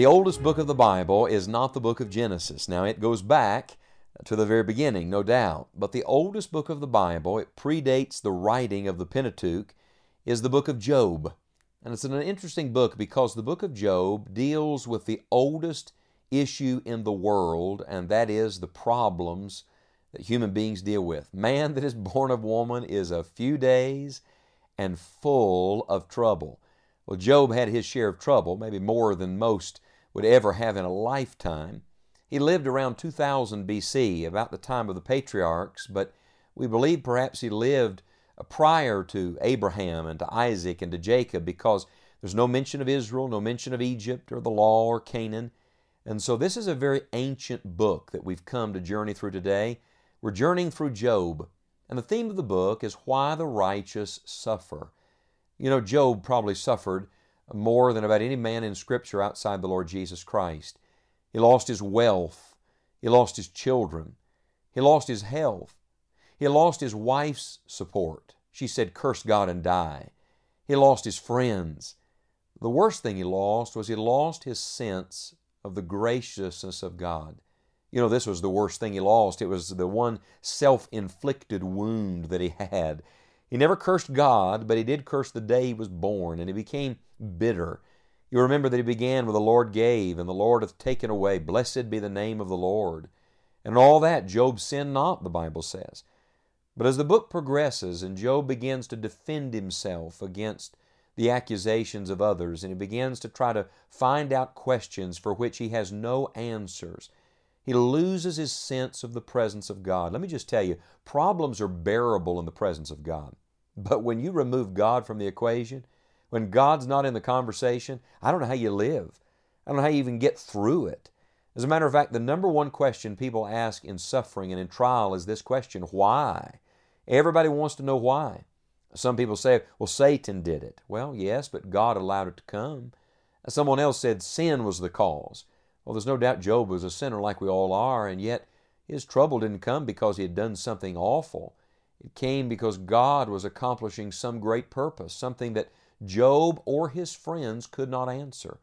The oldest book of the Bible is not the book of Genesis. Now, it goes back to the very beginning, no doubt, but the oldest book of the Bible, it predates the writing of the Pentateuch, is the book of Job. And it's an interesting book because the book of Job deals with the oldest issue in the world, and that is the problems that human beings deal with. Man that is born of woman is a few days and full of trouble. Well, Job had his share of trouble, maybe more than most would ever have in a lifetime. He lived around 2000 BC, about the time of the patriarchs, but we believe perhaps he lived uh, prior to Abraham and to Isaac and to Jacob because there's no mention of Israel, no mention of Egypt or the law or Canaan. And so this is a very ancient book that we've come to journey through today. We're journeying through Job, and the theme of the book is why the righteous suffer. You know, Job probably suffered more than about any man in Scripture outside the Lord Jesus Christ. He lost his wealth. He lost his children. He lost his health. He lost his wife's support. She said, Curse God and die. He lost his friends. The worst thing he lost was he lost his sense of the graciousness of God. You know, this was the worst thing he lost. It was the one self inflicted wound that he had. He never cursed God, but he did curse the day he was born, and he became bitter. You remember that he began with the Lord gave, and the Lord hath taken away. Blessed be the name of the Lord. And all that, Job sinned not, the Bible says. But as the book progresses and Job begins to defend himself against the accusations of others, and he begins to try to find out questions for which he has no answers, he loses his sense of the presence of God. Let me just tell you, problems are bearable in the presence of God. But when you remove God from the equation, when God's not in the conversation, I don't know how you live. I don't know how you even get through it. As a matter of fact, the number one question people ask in suffering and in trial is this question why? Everybody wants to know why. Some people say, well, Satan did it. Well, yes, but God allowed it to come. Someone else said sin was the cause. Well, there's no doubt Job was a sinner like we all are, and yet his trouble didn't come because he had done something awful. It came because God was accomplishing some great purpose, something that Job or his friends could not answer.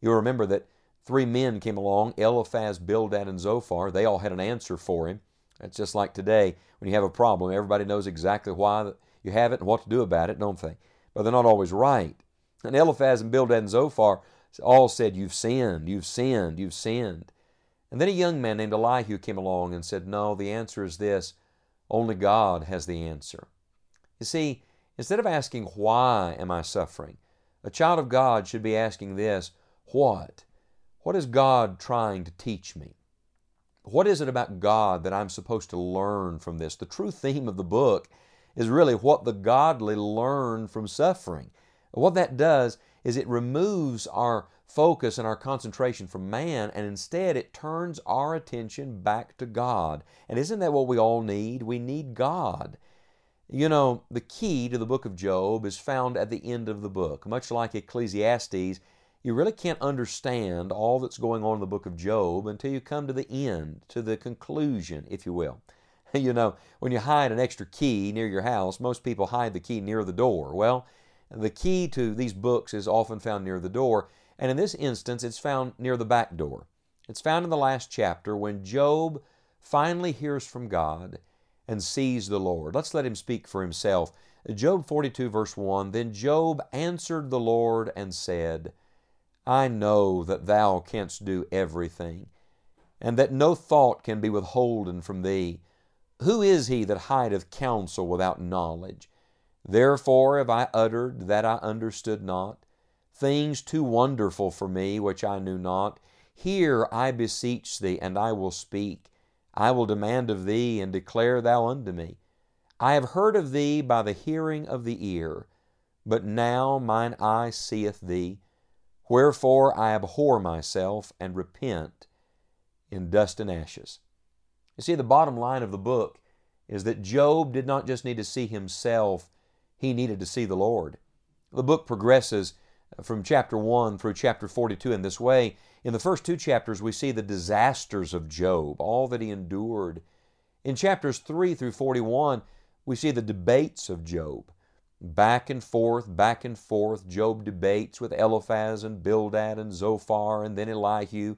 You'll remember that three men came along Eliphaz, Bildad, and Zophar. They all had an answer for him. That's just like today when you have a problem, everybody knows exactly why you have it and what to do about it, don't they? But they're not always right. And Eliphaz and Bildad and Zophar all said, You've sinned, you've sinned, you've sinned. And then a young man named Elihu came along and said, No, the answer is this only God has the answer. You see, instead of asking, Why am I suffering? a child of God should be asking this What? What is God trying to teach me? What is it about God that I'm supposed to learn from this? The true theme of the book is really what the godly learn from suffering. What that does is it removes our focus and our concentration from man, and instead it turns our attention back to God. And isn't that what we all need? We need God. You know, the key to the book of Job is found at the end of the book. Much like Ecclesiastes, you really can't understand all that's going on in the book of Job until you come to the end, to the conclusion, if you will. You know, when you hide an extra key near your house, most people hide the key near the door. Well, the key to these books is often found near the door, and in this instance, it's found near the back door. It's found in the last chapter when Job finally hears from God and sees the Lord. Let's let him speak for himself. Job 42, verse 1 Then Job answered the Lord and said, I know that thou canst do everything, and that no thought can be withholden from thee. Who is he that hideth counsel without knowledge? Therefore have I uttered that I understood not things too wonderful for me which I knew not. Hear, I beseech thee, and I will speak. I will demand of thee, and declare thou unto me. I have heard of thee by the hearing of the ear, but now mine eye seeth thee. Wherefore I abhor myself and repent in dust and ashes. You see, the bottom line of the book is that Job did not just need to see himself, he needed to see the Lord. The book progresses uh, from chapter 1 through chapter 42 in this way. In the first two chapters, we see the disasters of Job, all that he endured. In chapters 3 through 41, we see the debates of Job. Back and forth, back and forth, Job debates with Eliphaz and Bildad and Zophar and then Elihu.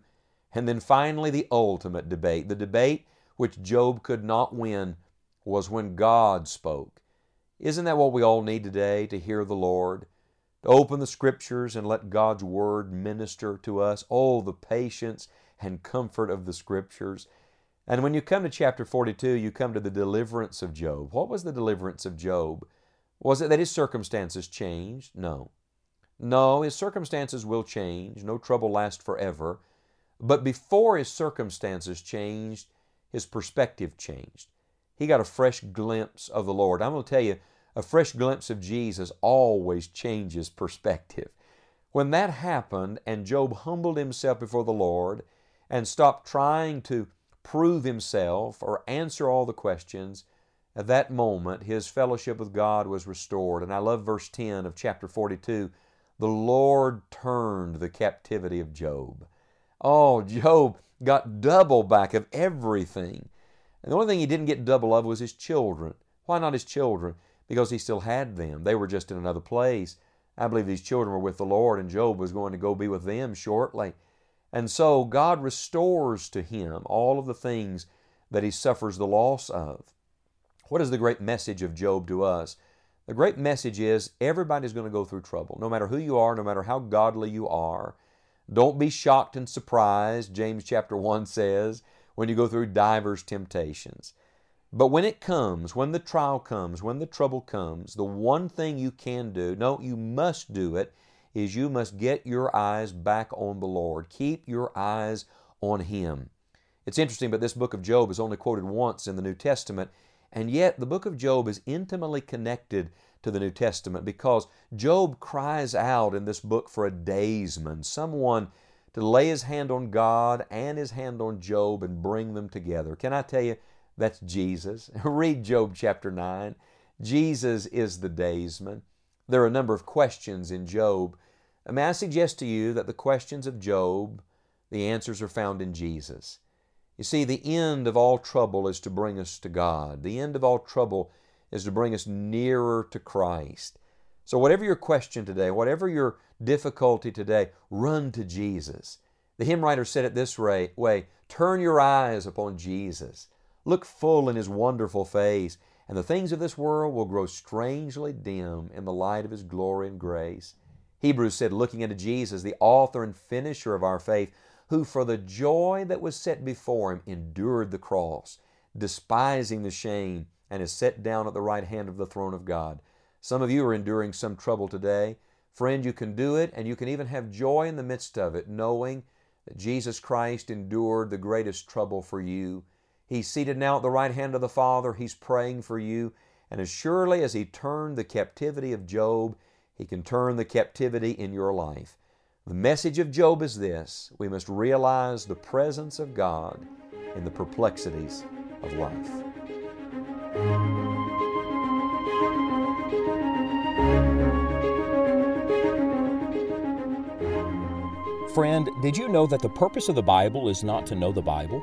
And then finally, the ultimate debate. The debate which Job could not win was when God spoke. Isn't that what we all need today to hear the Lord? To open the Scriptures and let God's Word minister to us. Oh, the patience and comfort of the Scriptures. And when you come to chapter 42, you come to the deliverance of Job. What was the deliverance of Job? Was it that his circumstances changed? No. No, his circumstances will change. No trouble lasts forever. But before his circumstances changed, his perspective changed. He got a fresh glimpse of the Lord. I'm going to tell you, a fresh glimpse of Jesus always changes perspective. When that happened and Job humbled himself before the Lord and stopped trying to prove himself or answer all the questions, at that moment his fellowship with God was restored. And I love verse 10 of chapter 42 the Lord turned the captivity of Job. Oh, Job got double back of everything. And the only thing he didn't get double of was his children. Why not his children? Because he still had them. They were just in another place. I believe these children were with the Lord, and Job was going to go be with them shortly. And so God restores to him all of the things that he suffers the loss of. What is the great message of Job to us? The great message is everybody's going to go through trouble, no matter who you are, no matter how godly you are. Don't be shocked and surprised, James chapter 1 says, when you go through divers temptations. But when it comes, when the trial comes, when the trouble comes, the one thing you can do, no, you must do it, is you must get your eyes back on the Lord. Keep your eyes on Him. It's interesting, but this book of Job is only quoted once in the New Testament, and yet the book of Job is intimately connected to the New Testament because Job cries out in this book for a daysman, someone to lay his hand on God and his hand on Job and bring them together. Can I tell you, that's Jesus. Read Job chapter 9. Jesus is the daysman. There are a number of questions in Job. May I suggest to you that the questions of Job, the answers are found in Jesus. You see, the end of all trouble is to bring us to God. The end of all trouble is to bring us nearer to Christ. So, whatever your question today, whatever your difficulty today, run to Jesus. The hymn writer said it this way, Turn your eyes upon Jesus. Look full in His wonderful face, and the things of this world will grow strangely dim in the light of His glory and grace. Hebrews said, looking unto Jesus, the author and finisher of our faith, who for the joy that was set before Him endured the cross, despising the shame, and is set down at the right hand of the throne of God. Some of you are enduring some trouble today. Friend, you can do it, and you can even have joy in the midst of it, knowing that Jesus Christ endured the greatest trouble for you. He's seated now at the right hand of the Father. He's praying for you. And as surely as He turned the captivity of Job, He can turn the captivity in your life. The message of Job is this we must realize the presence of God in the perplexities of life. Friend, did you know that the purpose of the Bible is not to know the Bible,